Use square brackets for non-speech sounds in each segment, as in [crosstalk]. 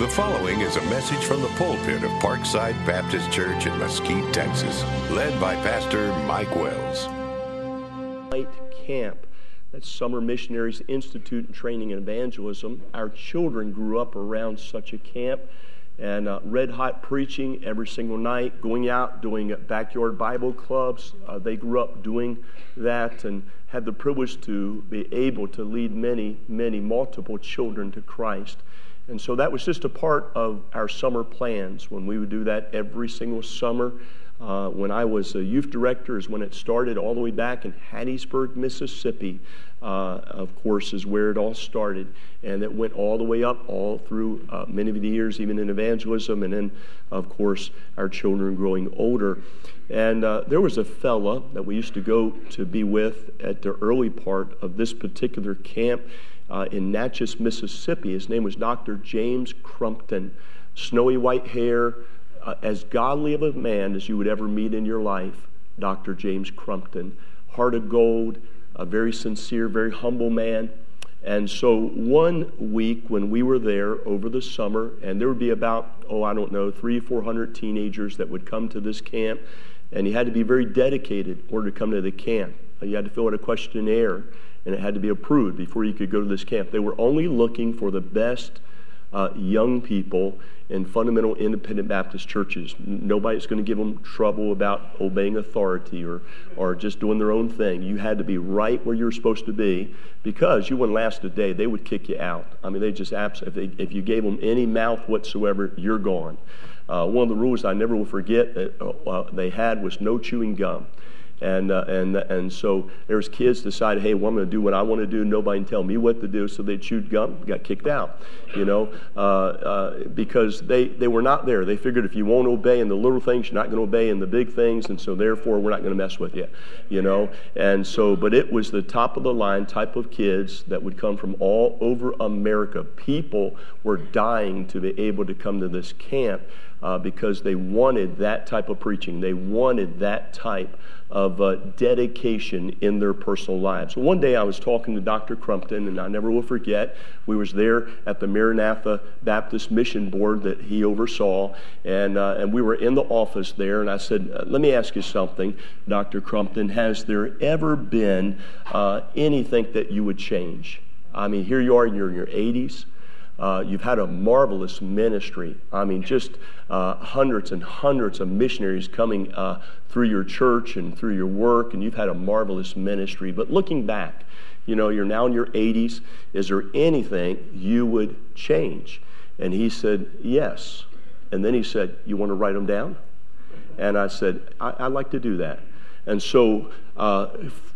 The following is a message from the pulpit of Parkside Baptist Church in Mesquite, Texas, led by Pastor Mike Wells. Night camp at Summer Missionaries Institute in Training and Evangelism. Our children grew up around such a camp and uh, red hot preaching every single night, going out, doing backyard Bible clubs. Uh, they grew up doing that and had the privilege to be able to lead many, many, multiple children to Christ. And so that was just a part of our summer plans when we would do that every single summer. Uh, when I was a youth director, is when it started all the way back in Hattiesburg, Mississippi. Uh, of course, is where it all started, and it went all the way up, all through uh, many of the years, even in evangelism, and then, of course, our children growing older. And uh, there was a fella that we used to go to be with at the early part of this particular camp uh, in Natchez, Mississippi. His name was Dr. James Crumpton. Snowy white hair, uh, as godly of a man as you would ever meet in your life, Dr. James Crumpton. Heart of gold, a very sincere, very humble man. And so one week when we were there over the summer, and there would be about, oh, I don't know, three four hundred teenagers that would come to this camp, and you had to be very dedicated in order to come to the camp. You had to fill out a questionnaire and it had to be approved before you could go to this camp. They were only looking for the best uh, young people in fundamental independent Baptist churches. Nobody's going to give them trouble about obeying authority or, or just doing their own thing. You had to be right where you were supposed to be because you wouldn't last a day. They would kick you out. I mean, they just absolutely, if, they, if you gave them any mouth whatsoever, you're gone. Uh, one of the rules I never will forget that uh, they had was no chewing gum. And, uh, and, and so there's kids decided, hey, well, I'm going to do what I want to do. Nobody can tell me what to do. So they chewed gum, got kicked out, you know, uh, uh, because they, they were not there. They figured if you won't obey in the little things, you're not going to obey in the big things. And so therefore, we're not going to mess with you, you know. And so, but it was the top of the line type of kids that would come from all over America. People were dying to be able to come to this camp uh, because they wanted that type of preaching. They wanted that type of uh, dedication in their personal lives. One day I was talking to Dr. Crumpton, and I never will forget, we was there at the Maranatha Baptist Mission Board that he oversaw, and, uh, and we were in the office there, and I said, uh, let me ask you something, Dr. Crumpton, has there ever been uh, anything that you would change? I mean, here you are, you're in your 80s. Uh, you've had a marvelous ministry. I mean, just uh, hundreds and hundreds of missionaries coming uh, through your church and through your work, and you've had a marvelous ministry. But looking back, you know, you're now in your 80s. Is there anything you would change? And he said, Yes. And then he said, You want to write them down? And I said, I- would like to do that. And so, uh,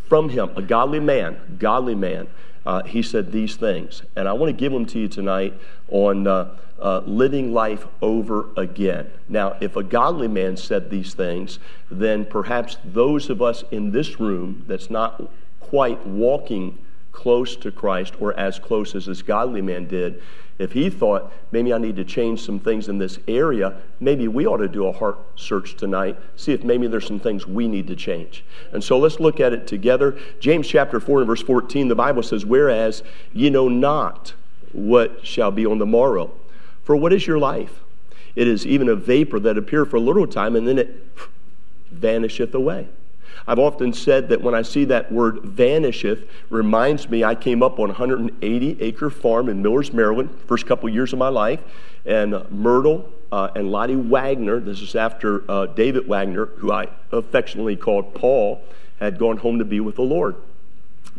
from him, a godly man, godly man, uh, he said these things. And I want to give them to you tonight on uh, uh, living life over again. Now, if a godly man said these things, then perhaps those of us in this room that's not quite walking close to Christ or as close as this godly man did, if he thought, maybe I need to change some things in this area, maybe we ought to do a heart search tonight, see if maybe there's some things we need to change. And so let's look at it together. James chapter 4 and verse 14, the Bible says, Whereas ye know not what shall be on the morrow. For what is your life? It is even a vapor that appear for a little time and then it vanisheth away. I've often said that when I see that word vanisheth, reminds me I came up on a 180 acre farm in Millers, Maryland, first couple years of my life, and uh, Myrtle uh, and Lottie Wagner, this is after uh, David Wagner, who I affectionately called Paul, had gone home to be with the Lord.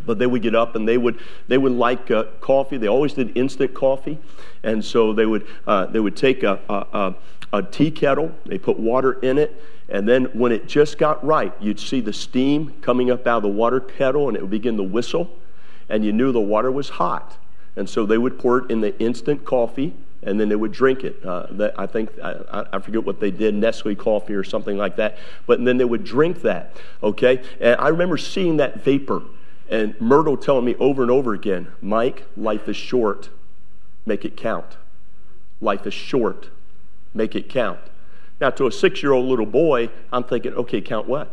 But they would get up and they would they would like uh, coffee. They always did instant coffee, and so they would uh, they would take a, a, a tea kettle. They put water in it and then when it just got right, you'd see the steam coming up out of the water kettle and it would begin to whistle, and you knew the water was hot. And so they would pour it in the instant coffee and then they would drink it. Uh, that, I think, I, I, forget what they did, Nestle coffee or something like that. But then they would drink that, okay? And I remember seeing that vapor and Myrtle telling me over and over again, Mike, life is short, make it count. Life is short, make it count. Now, to a six year old little boy, I'm thinking, okay, count what?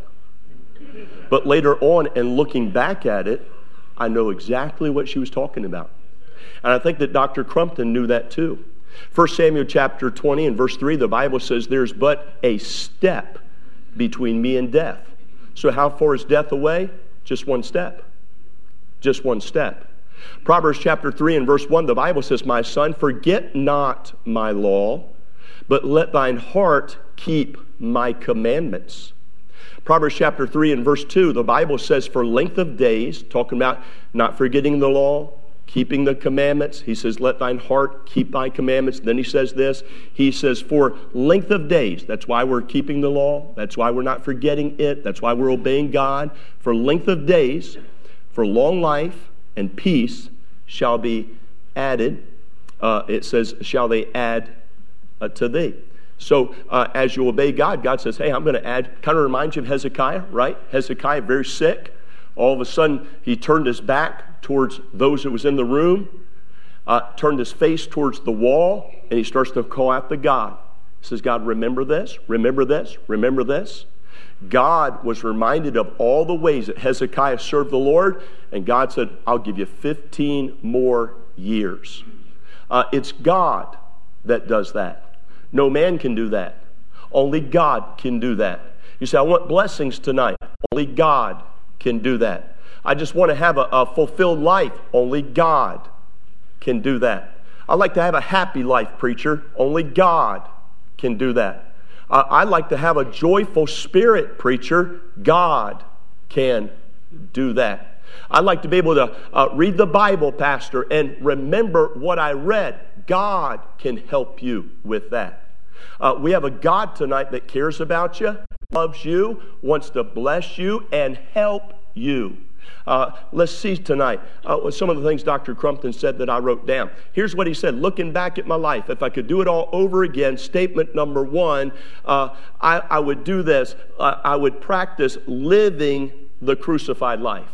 But later on, and looking back at it, I know exactly what she was talking about. And I think that Dr. Crumpton knew that too. 1 Samuel chapter 20 and verse 3, the Bible says, There's but a step between me and death. So, how far is death away? Just one step. Just one step. Proverbs chapter 3 and verse 1, the Bible says, My son, forget not my law, but let thine heart keep my commandments. Proverbs chapter 3 and verse 2, the Bible says, For length of days, talking about not forgetting the law, keeping the commandments. He says, Let thine heart keep thy commandments. Then he says this. He says, For length of days. That's why we're keeping the law. That's why we're not forgetting it. That's why we're obeying God. For length of days, for long life and peace shall be added. Uh, it says, Shall they add uh, to thee? So uh, as you obey God, God says, Hey, I'm going to add. Kind of reminds you of Hezekiah, right? Hezekiah, very sick. All of a sudden, he turned his back towards those that was in the room, uh, turned his face towards the wall, and he starts to call out to God. He says, God, remember this, remember this, remember this. God was reminded of all the ways that Hezekiah served the Lord, and God said, I'll give you 15 more years. Uh, it's God that does that. No man can do that. Only God can do that. You say, I want blessings tonight. Only God can do that. I just want to have a, a fulfilled life. Only God can do that. I'd like to have a happy life, preacher. Only God can do that. I'd like to have a joyful spirit, preacher. God can do that. I'd like to be able to uh, read the Bible, Pastor, and remember what I read. God can help you with that. Uh, we have a God tonight that cares about you, loves you, wants to bless you, and help you. Uh, let's see tonight uh, some of the things Dr. Crumpton said that I wrote down. Here's what he said Looking back at my life, if I could do it all over again, statement number one, uh, I, I, would do this. I would practice living the crucified life.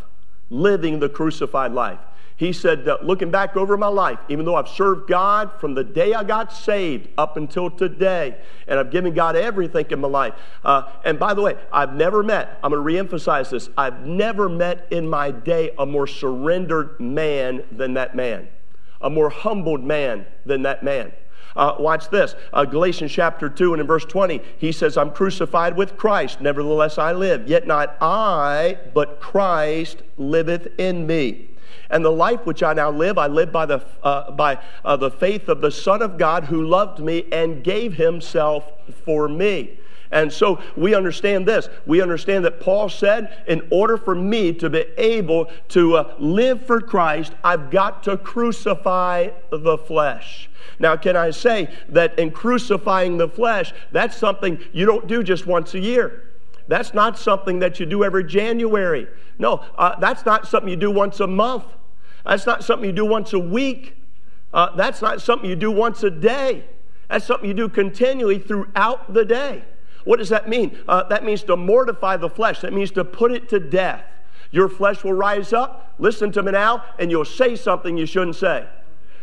Living the crucified life. He said, looking back over my life, even though I've served God from the day I got saved up until today, and I've given God everything in my life. Uh, and by the way, I've never met, I'm going to reemphasize this, I've never met in my day a more surrendered man than that man, a more humbled man than that man. Uh, watch this. Uh, Galatians chapter 2 and in verse 20, he says, I'm crucified with Christ. Nevertheless, I live. Yet not I, but Christ liveth in me. And the life which I now live, I live by the, uh, by, uh, the faith of the Son of God who loved me and gave himself for me. And so we understand this. We understand that Paul said, in order for me to be able to uh, live for Christ, I've got to crucify the flesh. Now, can I say that in crucifying the flesh, that's something you don't do just once a year. That's not something that you do every January. No, uh, that's not something you do once a month. That's not something you do once a week. Uh, that's not something you do once a day. That's something you do continually throughout the day. What does that mean? Uh, that means to mortify the flesh. That means to put it to death. Your flesh will rise up, listen to me now, and you'll say something you shouldn't say.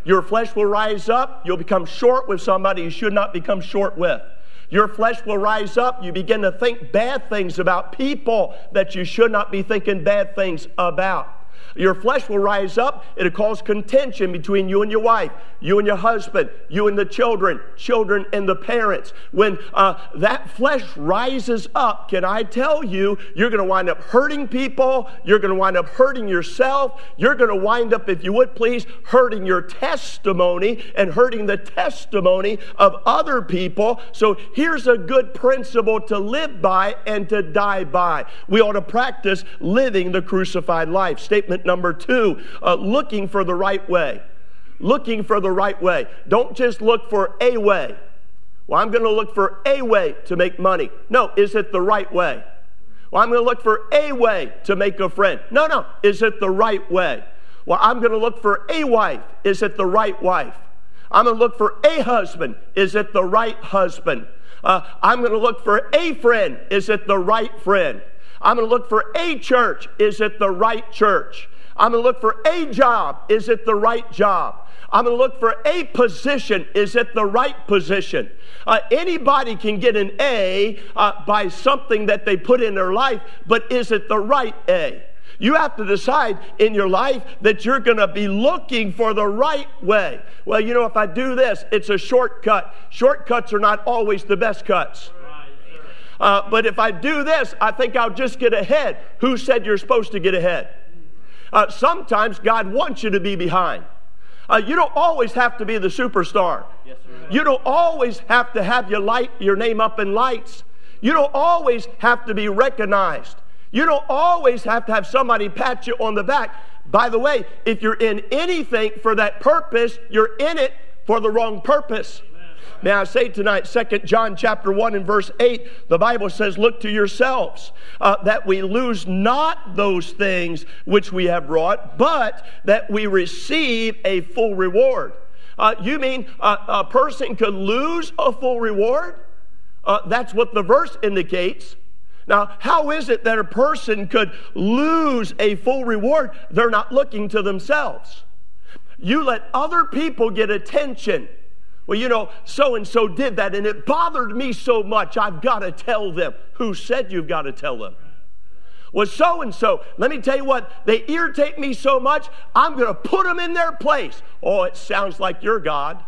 Your flesh will rise up, you'll become short with somebody you should not become short with. Your flesh will rise up. You begin to think bad things about people that you should not be thinking bad things about. Your flesh will rise up. It'll cause contention between you and your wife, you and your husband, you and the children, children and the parents. When uh, that flesh rises up, can I tell you, you're going to wind up hurting people. You're going to wind up hurting yourself. You're going to wind up, if you would please, hurting your testimony and hurting the testimony of other people. So here's a good principle to live by and to die by. We ought to practice living the crucified life. Statement number two, uh, looking for the right way. Looking for the right way. Don't just look for a way. Well, I'm going to look for a way to make money. No, is it the right way? Well, I'm going to look for a way to make a friend. No, no, is it the right way? Well, I'm going to look for a wife. Is it the right wife? I'm going to look for a husband. Is it the right husband? Uh, I'm going to look for a friend. Is it the right friend? I'm going to look for a church. Is it the right church? I'm going to look for a job. Is it the right job? I'm going to look for a position. Is it the right position? Uh, anybody can get an A uh, by something that they put in their life, but is it the right A? You have to decide in your life that you're going to be looking for the right way. Well, you know, if I do this, it's a shortcut. Shortcuts are not always the best cuts. Uh, but if I do this, I think I'll just get ahead. Who said you're supposed to get ahead? Uh, sometimes God wants you to be behind. Uh, you don't always have to be the superstar. Yes, you don't always have to have your light, your name up in lights. You don't always have to be recognized. You don't always have to have somebody pat you on the back. By the way, if you're in anything for that purpose, you're in it for the wrong purpose. May I say tonight, Second John chapter 1 and verse 8, the Bible says, Look to yourselves, uh, that we lose not those things which we have wrought, but that we receive a full reward. Uh, you mean a, a, person could lose a full reward? Uh, that's what the verse indicates. Now, how is it that a person could lose a full reward? They're not looking to themselves. You let other people get attention. Well, you know, so and so did that, and it bothered me so much, I've got to tell them. Who said you've got to tell them? Was so and so. Let me tell you what, they irritate me so much, I'm going to put them in their place. Oh, it sounds like you're God.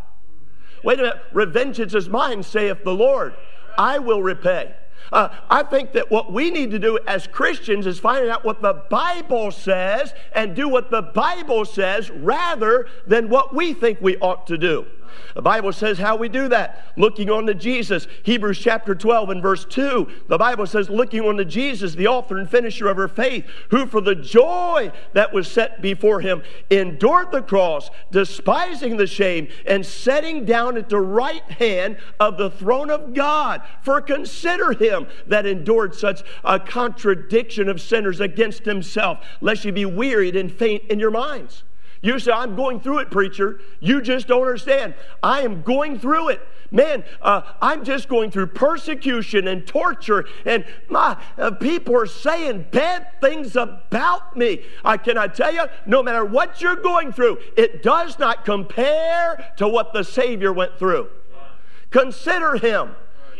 Wait a minute, revengeance is mine, saith the Lord. I will repay. Uh, I think that what we need to do as Christians is find out what the Bible says and do what the Bible says rather than what we think we ought to do. The Bible says how we do that. Looking on to Jesus. Hebrews chapter 12 and verse 2. The Bible says, looking on to Jesus, the author and finisher of our faith, who for the joy that was set before him endured the cross, despising the shame, and setting down at the right hand of the throne of God. For consider him that endured such a contradiction of sinners against himself, lest you be wearied and faint in your minds. You say, I'm going through it, preacher. You just don't understand. I am going through it. Man, uh, I'm just going through persecution and torture, and my uh, people are saying bad things about me. I can I tell you, no matter what you're going through, it does not compare to what the Savior went through. Consider him.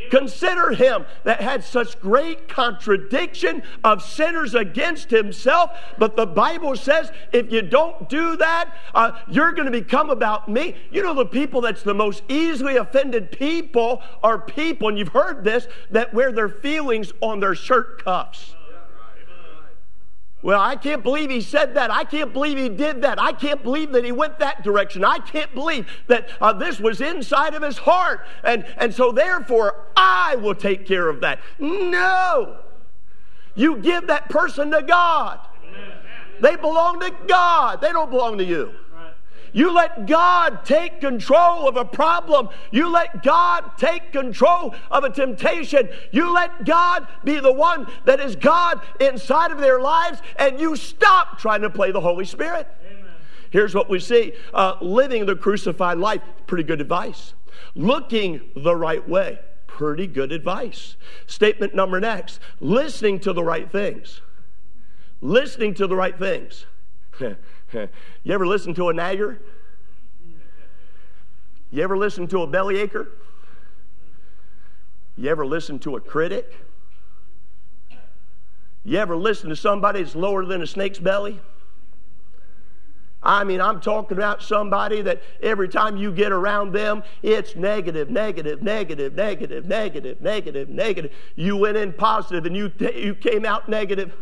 Consider him that had such great contradiction of sinners against himself. But the Bible says if you don't do that, uh, you're going to become about me. You know, the people that's the most easily offended people are people, and you've heard this, that wear their feelings on their shirt cuffs. Well, I can't believe he said that. I can't believe he did that. I can't believe that he went that direction. I can't believe that uh, this was inside of his heart. And, and so, therefore, I will take care of that. No. You give that person to God. They belong to God, they don't belong to you. You let God take control of a problem. You let God take control of a temptation. You let God be the one that is God inside of their lives, and you stop trying to play the Holy Spirit. Amen. Here's what we see uh, living the crucified life, pretty good advice. Looking the right way, pretty good advice. Statement number next listening to the right things. Listening to the right things. [laughs] [laughs] you ever listen to a nagger? You ever listen to a bellyacher? You ever listen to a critic? You ever listen to somebody that's lower than a snake's belly? I mean, I'm talking about somebody that every time you get around them, it's negative, negative, negative, negative, negative, negative, negative. You went in positive and you, you came out negative.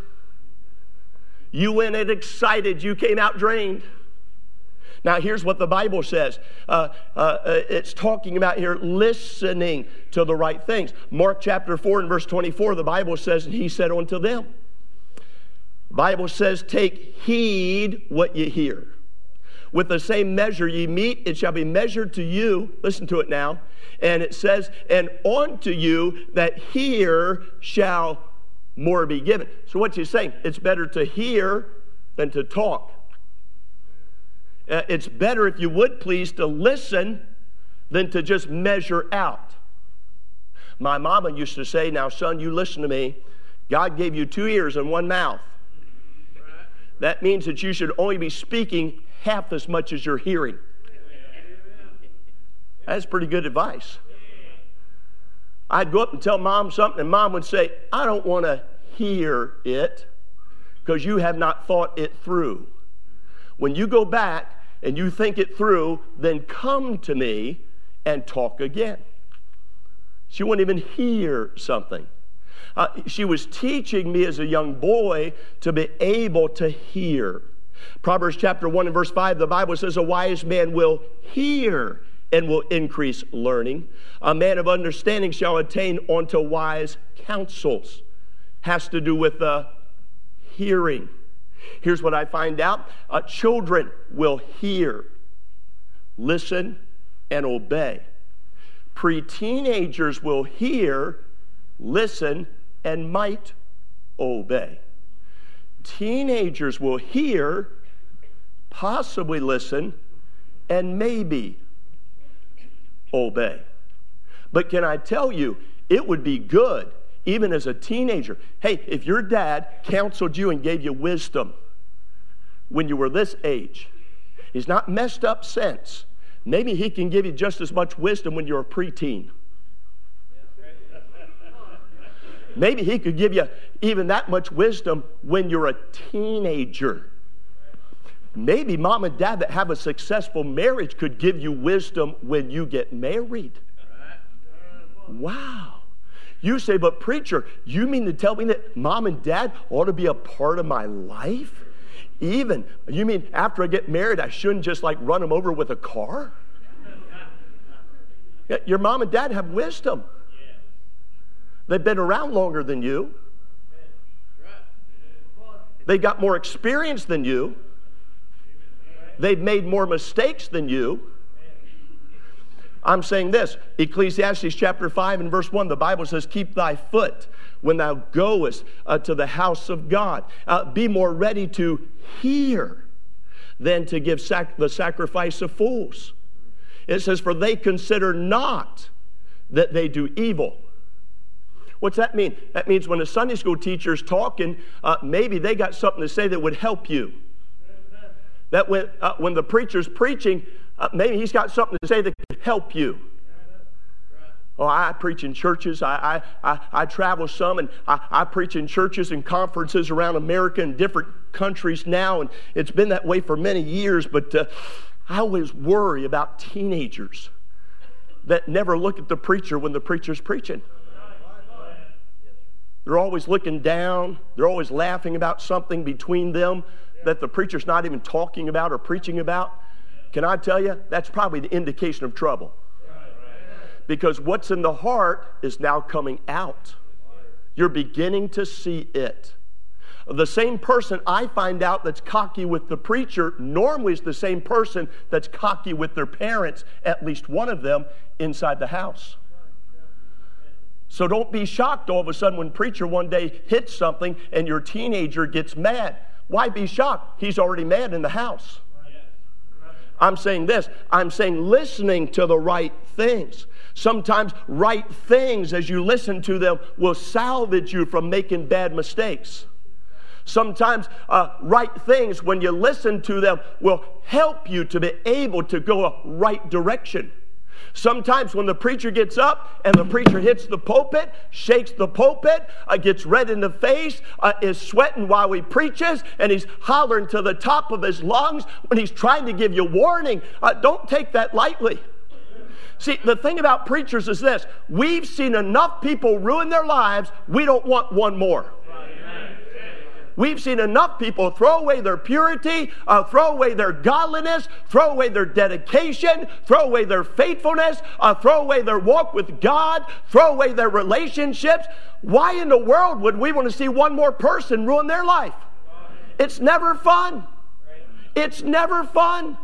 You went in excited, you came out drained. Now, here's what the Bible says uh, uh, uh, it's talking about here listening to the right things. Mark chapter 4 and verse 24, the Bible says, and He said unto them, Bible says, Take heed what ye hear. With the same measure ye meet, it shall be measured to you. Listen to it now. And it says, And unto you that hear shall more be given. So what's he saying? It's better to hear than to talk. Uh, it's better, if you would please, to listen than to just measure out. My mama used to say, Now, son, you listen to me. God gave you two ears and one mouth. That means that you should only be speaking half as much as you're hearing. That's pretty good advice. I'd go up and tell mom something, and mom would say, I don't want to hear it. because you have not thought it through. When you go back and you think it through, then come to me and talk again. She wouldn't even hear something. Uh, she was teaching me as a young boy to be able to hear. Proverbs chapter 1 and verse 5, the Bible says, A wise man will hear and will increase learning. A man of understanding shall attain unto wise counsels. Has to do with the hearing. Here's what I find out uh, children will hear, listen, and obey. Pre teenagers will hear, listen, and might obey. Teenagers will hear, possibly listen, and maybe obey. But can I tell you, it would be good, even as a teenager. Hey, if your dad counseled you and gave you wisdom when you were this age, he's not messed up since. Maybe he can give you just as much wisdom when you're a preteen. Maybe he could give you even that much wisdom when you're a teenager. Maybe mom and dad that have a successful marriage could give you wisdom when you get married. Wow. You say, but preacher, you mean to tell me that mom and dad ought to be a part of my life? Even, you mean after I get married, I shouldn't just like run them over with a car? Your mom and dad have wisdom. They've been around longer than you. They got more experience than you. They've made more mistakes than you. I'm saying this Ecclesiastes chapter 5 and verse 1, the Bible says, Keep thy foot when thou goest uh, to the house of God. Uh, be more ready to hear than to give sac- the sacrifice of fools. It says, For they consider not that they do evil. What's that mean? That means when a Sunday school teacher is talking, uh, maybe they got something to say that would help you. That when, uh, when the preacher's preaching, uh, maybe he's got something to say that could help you. Oh, I preach in churches. I, I, I, I travel some, and I, I, preach in churches and conferences around America and different countries now, and it's been that way for many years. But uh, I always worry about teenagers that never look at the preacher when the preacher's preaching. They're always looking down. They're always laughing about something between them that the preacher's not even talking about or preaching about. Can I tell you? That's probably the indication of trouble. Because what's in the heart is now coming out. You're beginning to see it. The same person I find out that's cocky with the preacher normally is the same person that's cocky with their parents, at least one of them, inside the house. So don't be shocked all of a sudden when preacher one day hits something and your teenager gets mad. Why be shocked? He's already mad in the house. I'm saying this I'm saying listening to the right things. Sometimes right things, as you listen to them, will salvage you from making bad mistakes. Sometimes uh, right things, when you listen to them, will help you to be able to go a right direction. Sometimes when the preacher gets up and the preacher hits the pulpit, shakes the pulpit, uh, gets red in the face, uh, is sweating while he preaches, and he's hollering to the top of his lungs when he's trying to give you warning, uh, don't take that lightly. See, the thing about preachers is this we've seen enough people ruin their lives, we don't want one more. We've seen enough people throw away their purity, uh, throw away their godliness, throw away their dedication, throw away their faithfulness, uh, throw away their walk with God, throw away their relationships. Why in the world would we want to see one more person ruin their life? It's never fun. It's never fun.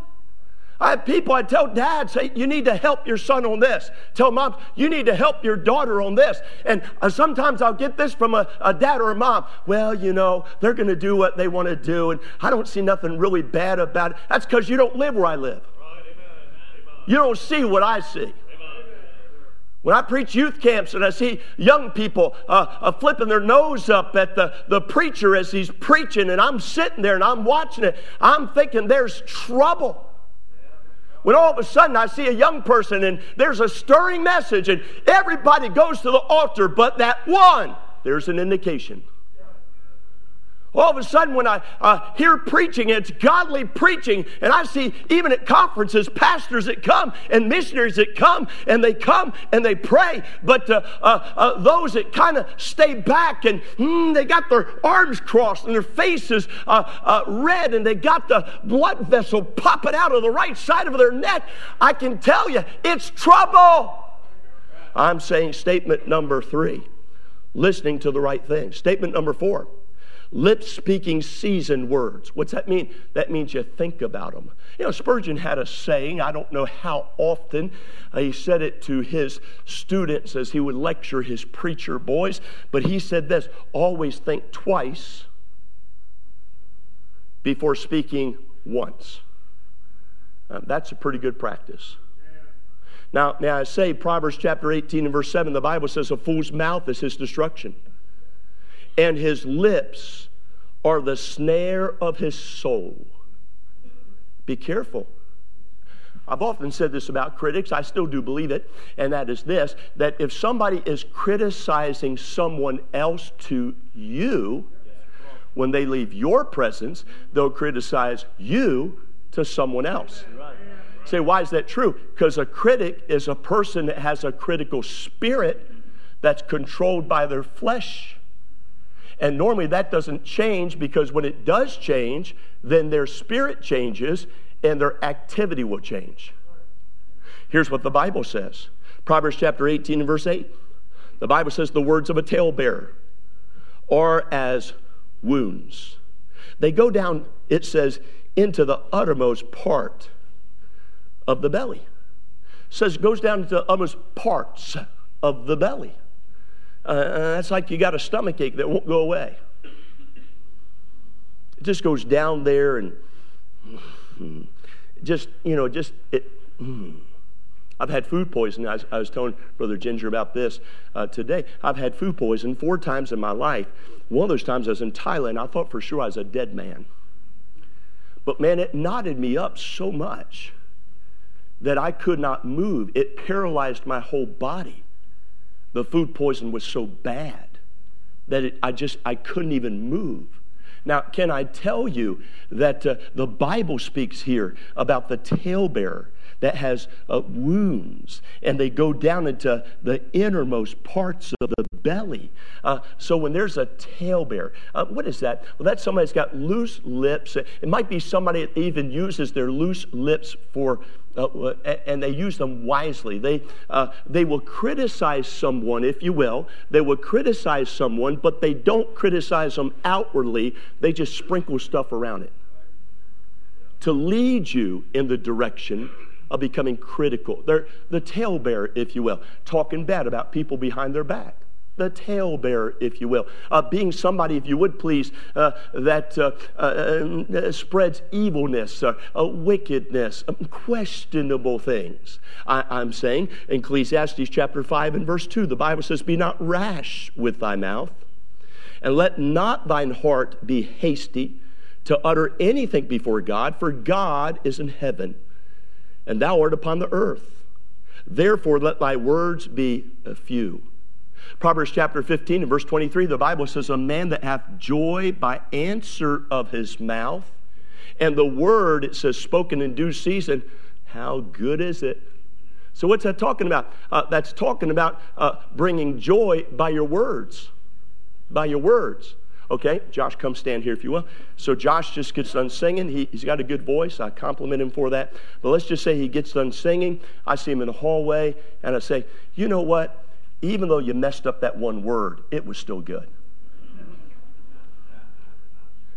I have people, I tell dads, say, you need to help your son on this. Tell moms, you need to help your daughter on this. And uh, sometimes I'll get this from a, a dad or a mom. Well, you know, they're going to do what they want to do, and I don't see nothing really bad about it. That's because you don't live where I live. You don't see what I see. When I preach youth camps and I see young people uh, uh, flipping their nose up at the, the preacher as he's preaching, and I'm sitting there and I'm watching it, I'm thinking there's trouble. When all of a sudden I see a young person and there's a stirring message and everybody goes to the altar but that one, there's an indication. All of a sudden, when I uh, hear preaching, it's godly preaching, and I see even at conferences, pastors that come and missionaries that come, and they come and they pray. But uh, uh, uh those that kind of stay back and mm, they got their arms crossed and their faces uh, uh, red, and they got the blood vessel popping out of the right side of their neck, I can tell you it's trouble. I'm saying statement number three listening to the right thing. Statement number four lip speaking seasoned words. What's that mean? That means you think about them. You know, Spurgeon had a saying, I don't know how often uh, he said it to his students as he would lecture his preacher boys, but he said this always think twice before speaking once. Uh, that's a pretty good practice. Now, may I say, Proverbs chapter 18 and verse 7, the Bible says, A fool's mouth is his destruction and his lips are the snare of his soul. Be careful. I've often said this about critics. I still do believe it, and that is this that if somebody is criticizing someone else to you, when they leave your presence, they'll criticize you to someone else. Say, why is that true? Because a critic is a person that has a critical spirit that's controlled by their flesh. And normally that doesn't change because when it does change, then their spirit changes and their activity will change. Here's what the Bible says Proverbs chapter 18 and verse 8. The Bible says the words of a talebearer are as wounds. They go down, it says, into the uttermost part of the belly. It says it goes down to the uttermost parts of the belly. Uh, that's like you got a stomach ache that won't go away. It just goes down there and [sighs] just, you know, just it. I've had food poisoning. I was, I was telling Brother Ginger about this uh, today. I've had food poisoning four times in my life. One of those times I was in Thailand. I thought for sure I was a dead man. But man, it knotted me up so much that I could not move. It paralyzed my whole body the food poison was so bad that it, I just I couldn't even move. Now, can I tell you that uh, the Bible speaks here about the talebearer that has uh, wounds and they go down into the innermost parts of the belly. Uh, so when there's a talebearer, uh, what is that? Well, that's somebody that's got loose lips. It might be somebody that even uses their loose lips for uh, and they use them wisely. They, uh, they will criticize someone, if you will. They will criticize someone, but they don't criticize them outwardly. They just sprinkle stuff around it to lead you in the direction of becoming critical. They're the talebearer, if you will, talking bad about people behind their back the talebearer, if you will, uh, being somebody, if you would please, uh, that uh, uh, uh spreads evilness, uh, wickedness, um, questionable things. I, am saying, Ecclesiastes chapter 5 and verse 2, the Bible says, Be not rash with thy mouth, and let not thine heart be hasty to utter anything before God, for God is in heaven, and thou art upon the earth. Therefore, let thy words be a few. Proverbs chapter 15 and verse 23, the Bible says, A man that hath joy by answer of his mouth, and the word, it says, spoken in due season, how good is it? So, what's that talking about? Uh, that's talking about uh, bringing joy by your words. By your words. Okay, Josh, come stand here if you will. So, Josh just gets done singing. He, has got a good voice. I compliment him for that. But let's just say he gets done singing. I see him in the hallway, and I say, You know what? even though you messed up that one word, it was still good.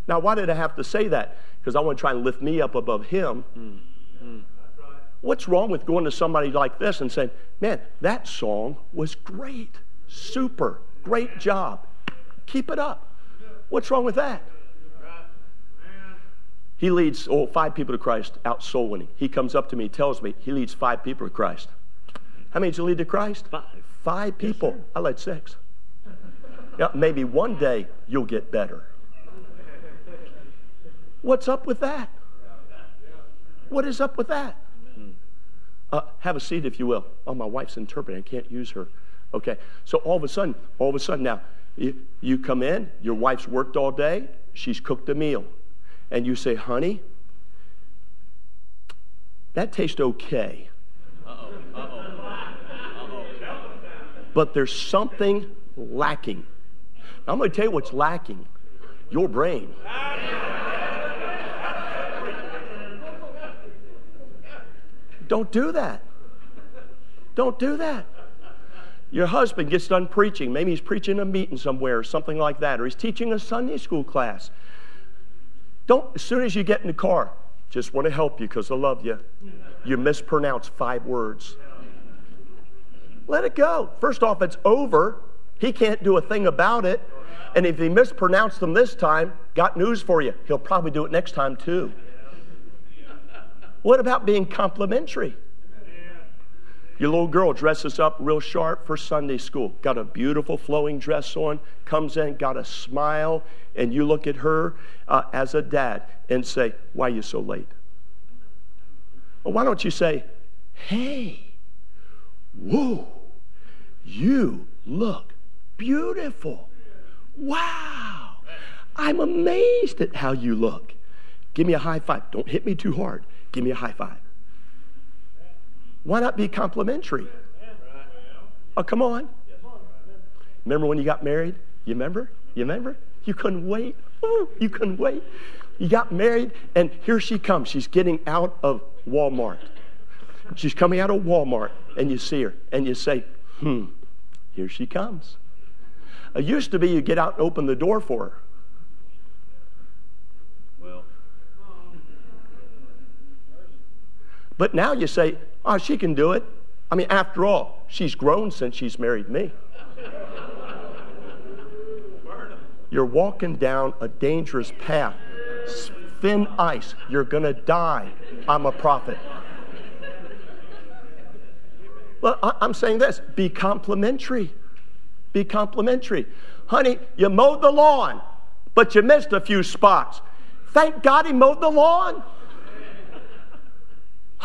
Now, why did I have to say that? Because I want to try and lift me up above him. Mm-hmm. What's wrong with going to somebody like this and saying, man, that song was great, super, great job. Keep it up. What's wrong with that? He leads oh, five people to Christ out soul winning. He comes up to me, tells me he leads five people to Christ. How many did you lead to Christ? Five. Five people. Yes, I led six. Yeah, maybe one day you'll get better. What's up with that? What is up with that? Uh, have a seat, if you will. Oh, my wife's interpreting. I can't use her. Okay. So all of a sudden, all of a sudden now, You, come in, your wife's worked all day, she's cooked a meal, and you say, honey, that tastes okay. Uh-oh, uh-oh, uh-oh. But there's something lacking. Now, I'm going to tell you what's lacking your brain. Don't do that. Don't do that. Your husband gets done preaching. Maybe he's preaching a meeting somewhere or something like that, or he's teaching a Sunday school class. Don't, as soon as you get in the car, just want to help you because I love you. You mispronounce five words. Let it go. First off, it's over. He can't do a thing about it. And if he mispronounced them this time, got news for you. He'll probably do it next time too. What about being complimentary? Your little girl dresses up real sharp for Sunday school, got a beautiful flowing dress on, comes in, got a smile, and you look at her uh, as a dad and say, Why are you so late? Well, why don't you say, Hey, whoa, you look beautiful. Wow, I'm amazed at how you look. Give me a high five. Don't hit me too hard. Give me a high five. Why not be complimentary? Oh, come on. Remember when you got married? You remember? You remember? You couldn't wait. You couldn't wait. You got married, and here she comes. She's getting out of Walmart. She's coming out of Walmart, and you see her, and you say, hmm, here she comes. It used to be you get out and open the door for her. But now you say, oh, she can do it. I mean, after all, she's grown since she's married me. You're walking down a dangerous path. Thin ice. You're going to die. I'm a prophet. Well, I'm saying this be complimentary. Be complimentary. Honey, you mowed the lawn, but you missed a few spots. Thank God he mowed the lawn.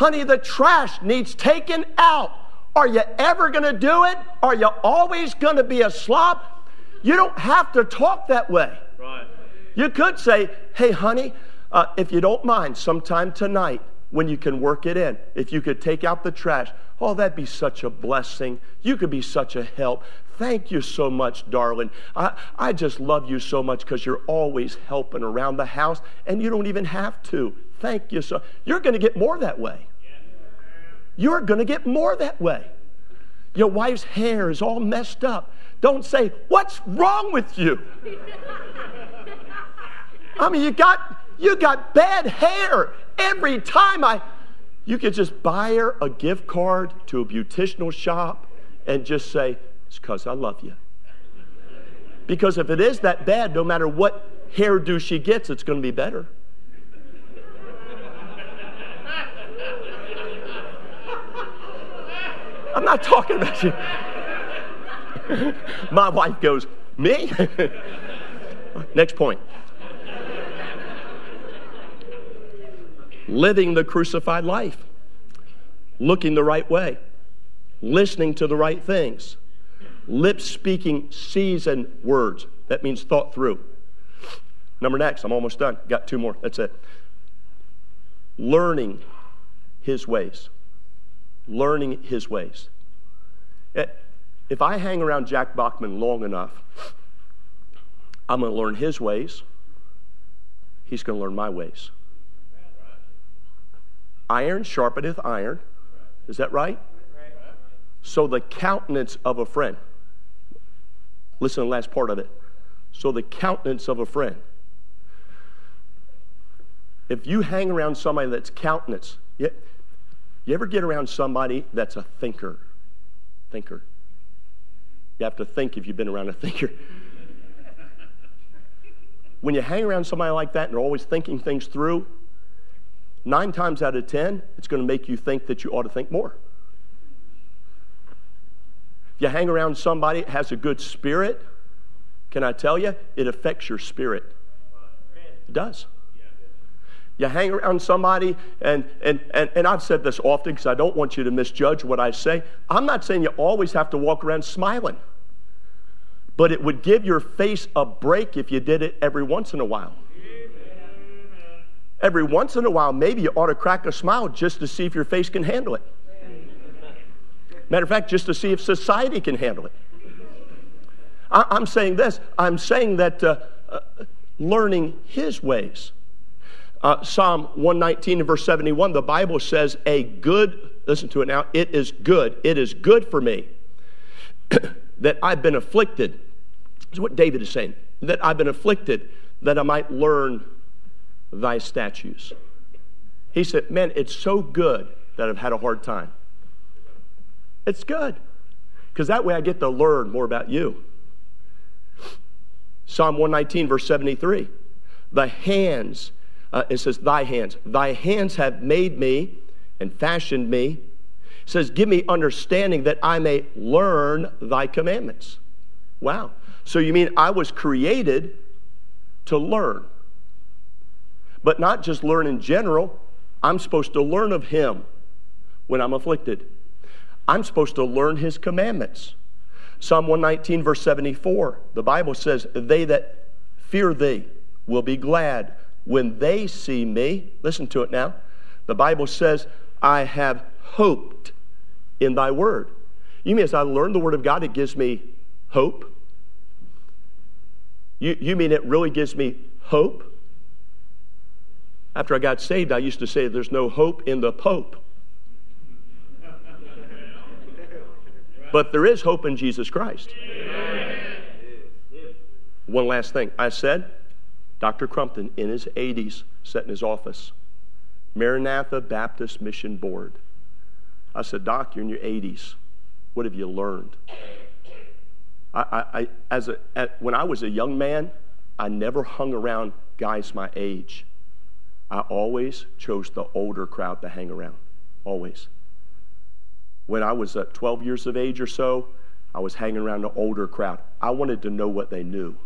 Honey, the trash needs taken out. Are you ever going to do it? Are you always going to be a slop? You don't have to talk that way. Right. You could say, hey, honey, uh, if you don't mind, sometime tonight when you can work it in, if you could take out the trash, oh, that'd be such a blessing. You could be such a help. Thank you so much, darling. I, I just love you so much because you're always helping around the house and you don't even have to. Thank you so. You're going to get more that way. You're going to get more that way. Your wife's hair is all messed up. Don't say, What's wrong with you? I mean, you got, you got bad hair every time I. You could just buy her a gift card to a beauticianal shop and just say, It's because I love you. Because if it is that bad, no matter what hairdo she gets, it's going to be better. I'm not talking about you. My wife goes, Me? [laughs] Next point. Living the crucified life, looking the right way, listening to the right things, lips speaking seasoned words. That means thought through. Number next, I'm almost done. Got two more. That's it. Learning his ways learning his ways. Eh, if I hang around Jack Bachman long enough, I'm going to learn his ways. He's going to learn my ways. Iron sharpeneth iron. Is that right? So the countenance of a friend. Listen to the last part of it. So the countenance of a friend. If you hang around somebody that's countenance, yeah, you ever get around somebody that's a thinker? Thinker. You have to think if you've been around a thinker. [laughs] when you hang around somebody like that and they're always thinking things through, nine times out of ten, it's going to make you think that you ought to think more. If you hang around somebody that has a good spirit, can I tell you, it affects your spirit. It does. You hang around somebody, and, and, and, and I've said this often because I don't want you to misjudge what I say. I'm not saying you always have to walk around smiling. but it would give your face a break if you did it every once in a while. Every once in a while, maybe you ought to crack a smile just to see if your face can handle it. Matter of fact, just to see if society can handle it. I, am saying this I'm saying that uh, uh, learning His ways. Uh, Psalm 119 and verse 71, the Bible says, A good, listen to it now, it is good, it is good for me [clears throat] that I've been afflicted. This is what David is saying, that I've been afflicted that I might learn thy statutes. He said, Man, it's so good that I've had a hard time. It's good because that way I get to learn more about you. Psalm 119, verse 73. The hands, uh, it says, Thy hands, thy hands have made me and fashioned me. It says, Give me understanding that I may learn thy commandments. Wow. So you mean I was created to learn? But not just learn in general. I'm supposed to learn of him when I'm afflicted. I'm supposed to learn his commandments. Psalm 119, verse 74, the Bible says, They that fear thee will be glad when they see me. Listen to it now. The Bible says, I have hoped in thy word. You mean as I learn the word of God, it gives me hope? You, you mean it really gives me hope? After I got saved, I used to say there's no hope in the Pope. But there is hope in Jesus Christ. One last thing. I said, Dr. Crumpton, in his 80s, sat in his office, Maranatha Baptist Mission Board. I said, Doc, you're in your 80s. What have you learned? I, I, I as a, at, when I was a young man, I never hung around guys my age. I always chose the older crowd to hang around. Always. When I was uh, 12 years of age or so, I was hanging around the older crowd. I wanted to know what they knew.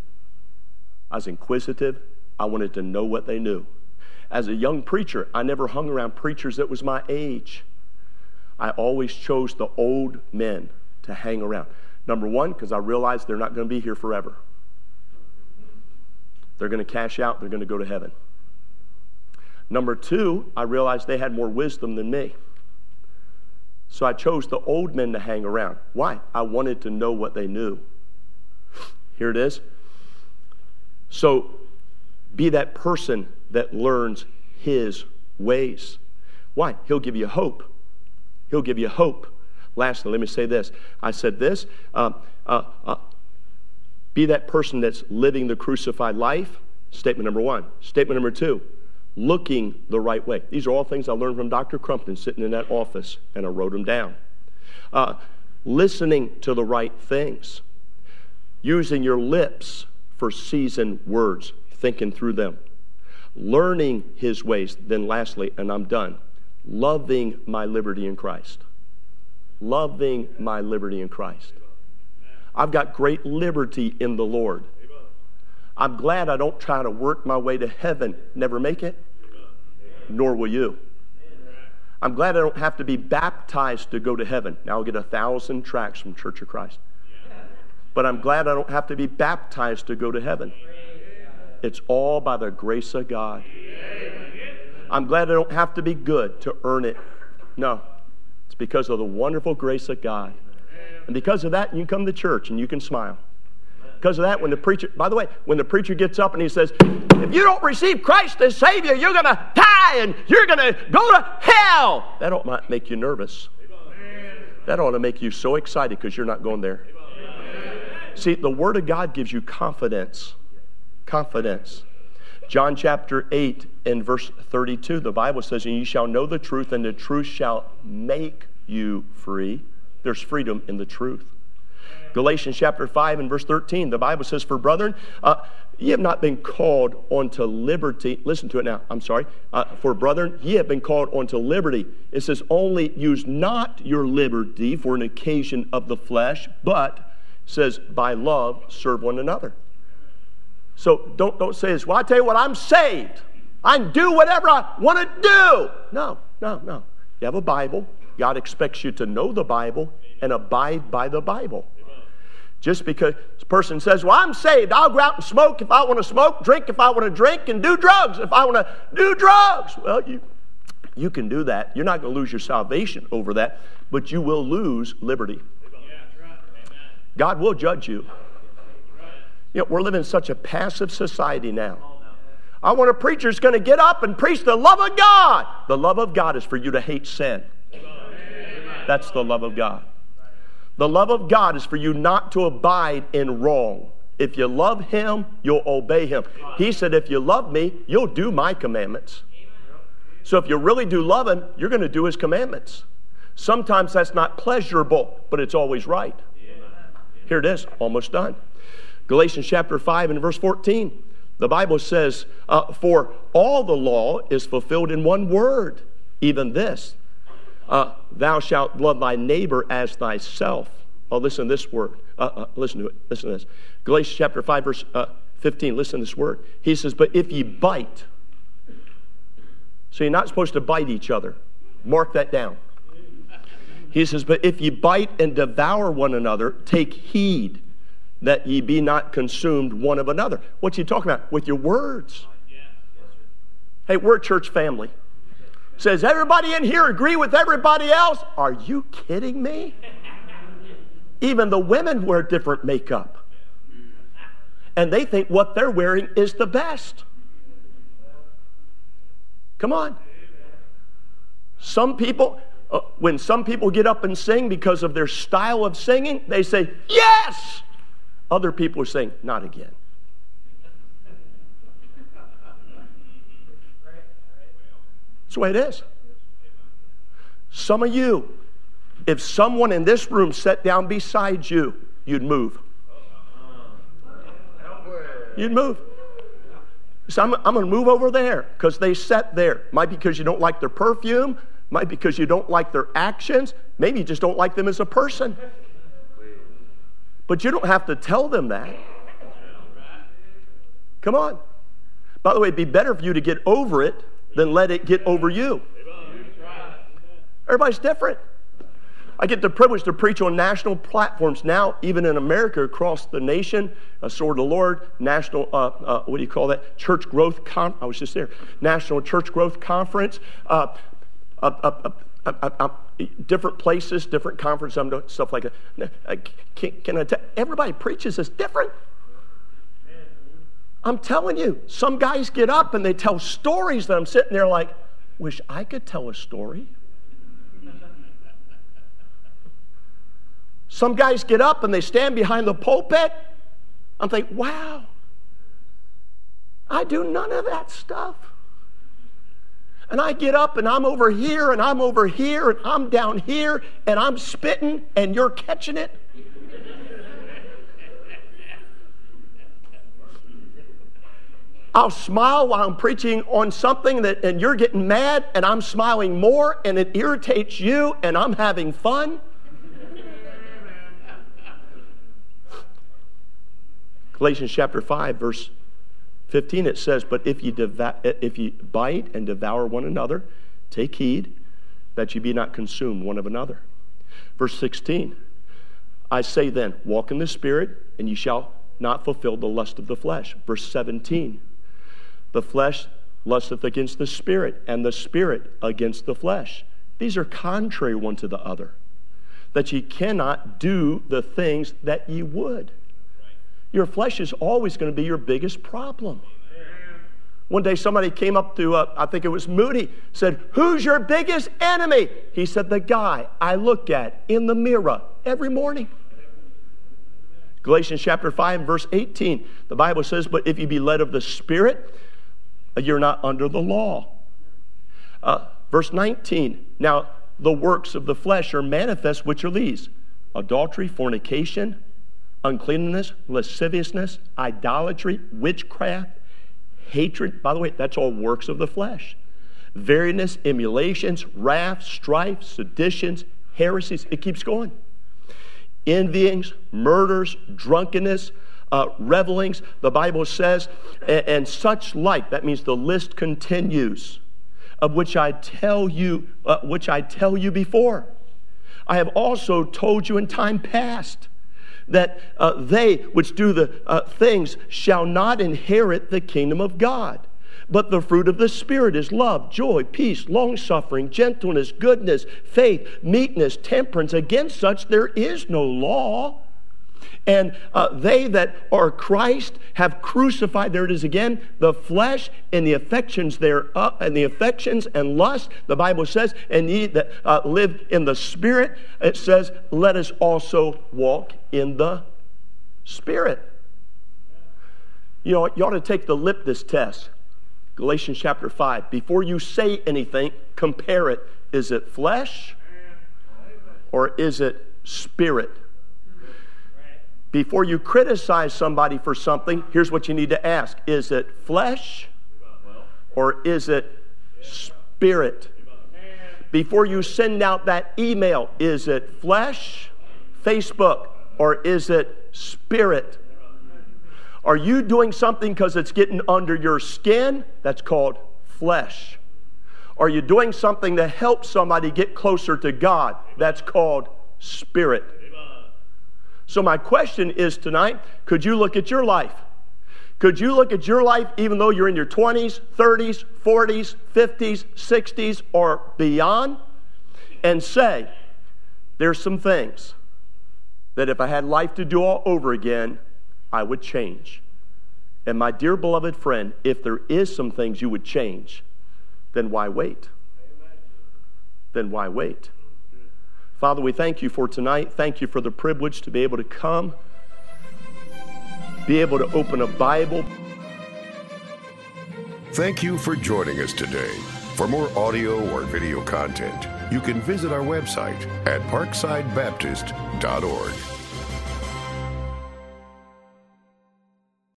I was inquisitive. I wanted to know what they knew. As a young preacher, I never hung around preachers that was my age. I always chose the old men to hang around. Number one, because I realized they're not going to be here forever. They're going to cash out, they're going to go to heaven. Number two, I realized they had more wisdom than me. So I chose the old men to hang around. Why? I wanted to know what they knew. Here it is. So be that person that learns his ways. Why? He'll give you hope. He'll give you hope. Lastly, let me say this. I said this. Uh, uh, uh, be that person that's living the crucified life. Statement number one. Statement number two looking the right way. These are all things I learned from Dr. Crumpton sitting in that office, and I wrote them down. Uh, listening to the right things, using your lips for seasoned words, thinking through them, learning his ways. Then, lastly, and I'm done, loving my liberty in Christ. Loving my liberty in Christ. I've got great liberty in the Lord. I'm glad I don't try to work my way to heaven, never make it, nor will you. I'm glad I don't have to be baptized to go to heaven. Now I'll get a thousand tracts from Church of Christ. But I'm glad I don't have to be baptized to go to heaven. It's all by the grace of God. I'm glad I don't have to be good to earn it. No, it's because of the wonderful grace of God. And because of that, you can come to church and you can smile. Because of that, when the preacher, by the way, when the preacher gets up and he says, if you don't receive Christ as Savior, you're going to die and you're going to go to hell, that ought to make you nervous. That ought to make you so excited because you're not going there. See, the Word of God gives you confidence. Confidence. John chapter 8 and verse 32, the Bible says, And you shall know the truth, and the truth shall make you free. There's freedom in the truth. Galatians chapter 5 and verse 13, the Bible says, For brethren, uh, ye have not been called unto liberty. Listen to it now. I'm sorry. Uh, for brethren, ye have been called unto liberty. It says, Only use not your liberty for an occasion of the flesh, but says, by love serve one another. So don't, don't say this. Well, I tell you what, I'm saved. I can do whatever I want to do. No, no, no. You have a Bible. God expects you to know the Bible and abide by the Bible. Just because this person says, Well, I'm saved. I'll go out and smoke if I want to smoke, drink if I want to drink, and do drugs if I want to do drugs. Well, you, you can do that. You're not going to lose your salvation over that, but you will lose liberty. God will judge you. You know, we're living in such a passive society now. I want a preacher who's going to get up and preach the love of God. The love of God is for you to hate sin. That's the love of God. The love of God is for you not to abide in wrong. If you love Him, you'll obey Him. He said, If you love me, you'll do my commandments. So if you really do love Him, you're going to do His commandments. Sometimes that's not pleasurable, but it's always right. Here it is, almost done. Galatians chapter 5 and verse 14. The Bible says, uh, For all the law is fulfilled in one word, even this uh, Thou shalt love thy neighbor as thyself. Oh, listen to this word. Uh, uh listen to it. Listen to this. Galatians chapter 5, verse uh, 15. Listen to this word. He says, But if ye bite, so you're not supposed to bite each other. Mark that down. He says, But if ye bite and devour one another, take heed that ye be not consumed one of another. What's he talking about? With your words. Hey, we're a church family. Says everybody in here agree with everybody else? Are you kidding me? Even the women wear different makeup. And they think what they're wearing is the best. Come on. Some people, uh, when some people get up and sing because of their style of singing, they say, Yes! Other people are saying, Not again. That's the way it is. Some of you, if someone in this room sat down beside you, you'd move. You'd move. So I'm, I'm going to move over there because they sat there. Might be because you don't like their perfume, might be because you don't like their actions, maybe you just don't like them as a person. But you don't have to tell them that. Come on. By the way, it'd be better for you to get over it than let it get over you. Everybody's different. I get the privilege to preach on national platforms now, even in America, across the nation. A Sword of the Lord, National, uh, uh, what do you call that? Church Growth. I was just there. National Church Growth Conference. Uh, different places, different conferences, stuff like that. Can, can I tell? Everybody preaches is different. I'm telling you, some guys get up and they tell stories that I'm sitting there like, wish I could tell a story. Some guys get up and they stand behind the pulpit. I'm thinking, wow, I do none of that stuff. And I get up and I'm over here and I'm over here and I'm down here and I'm spitting and you're catching it. I'll smile while I'm preaching on something that, and you're getting mad, and I'm smiling more, and it irritates you, and I'm having fun. Galatians chapter 5, verse 15, it says, But if you, devour, if bite and devour one another, take heed that you be not consumed one of another. Verse 16, I say then, walk in the Spirit, and you shall not fulfill the lust of the flesh. Verse 17, the flesh lusteth against the spirit, and the spirit against the flesh. These are contrary one to the other, that ye cannot do the things that ye would. Your flesh is always going to be your biggest problem. One day somebody came up to, uh, I think it was Moody, said, Who's your biggest enemy? He said, The guy I look at in the mirror every morning. Galatians chapter 5, verse 18, the Bible says, But if you be led of the Spirit, you're not under the law. Uh, verse 19 Now, the works of the flesh are manifest, which are these adultery, fornication, uncleanness, lasciviousness, idolatry, witchcraft, hatred. By the way, that's all works of the flesh. Variance, emulations, wrath, strife, seditions, heresies. It keeps going. Envyings, murders, drunkenness, uh, revelings, the Bible says, and, and, such like. That means the list continues, of which I tell you, uh, which I tell you before. I have also told you in time past, that uh, they which do the uh, things shall not inherit the kingdom of God. But the fruit of the Spirit is love, joy, peace, long suffering, gentleness, goodness, faith, meekness, temperance. Against such there is no law. And uh, they that are Christ have crucified, there it is again, the flesh and the affections there, uh, and the affections and lust, the Bible says, and ye that uh, live in the Spirit, it says, let us also walk in the Spirit. You know, you ought to take the litmus test. Galatians chapter 5. Before you say anything, compare it. Is it flesh or is it spirit? Before you criticize somebody for something, here's what you need to ask Is it flesh or is it spirit? Before you send out that email, is it flesh, Facebook, or is it spirit? Are you doing something because it's getting under your skin? That's called flesh. Are you doing something to help somebody get closer to God? That's called spirit. So, my question is tonight could you look at your life? Could you look at your life even though you're in your 20s, 30s, 40s, 50s, 60s, or beyond and say, there's some things that if I had life to do all over again, I would change. And my dear beloved friend, if there is some things you would change, then why wait? Then why wait? Father, we thank you for tonight. Thank you for the privilege to be able to come, be able to open a Bible. Thank you for joining us today. For more audio or video content, you can visit our website at parksidebaptist.org.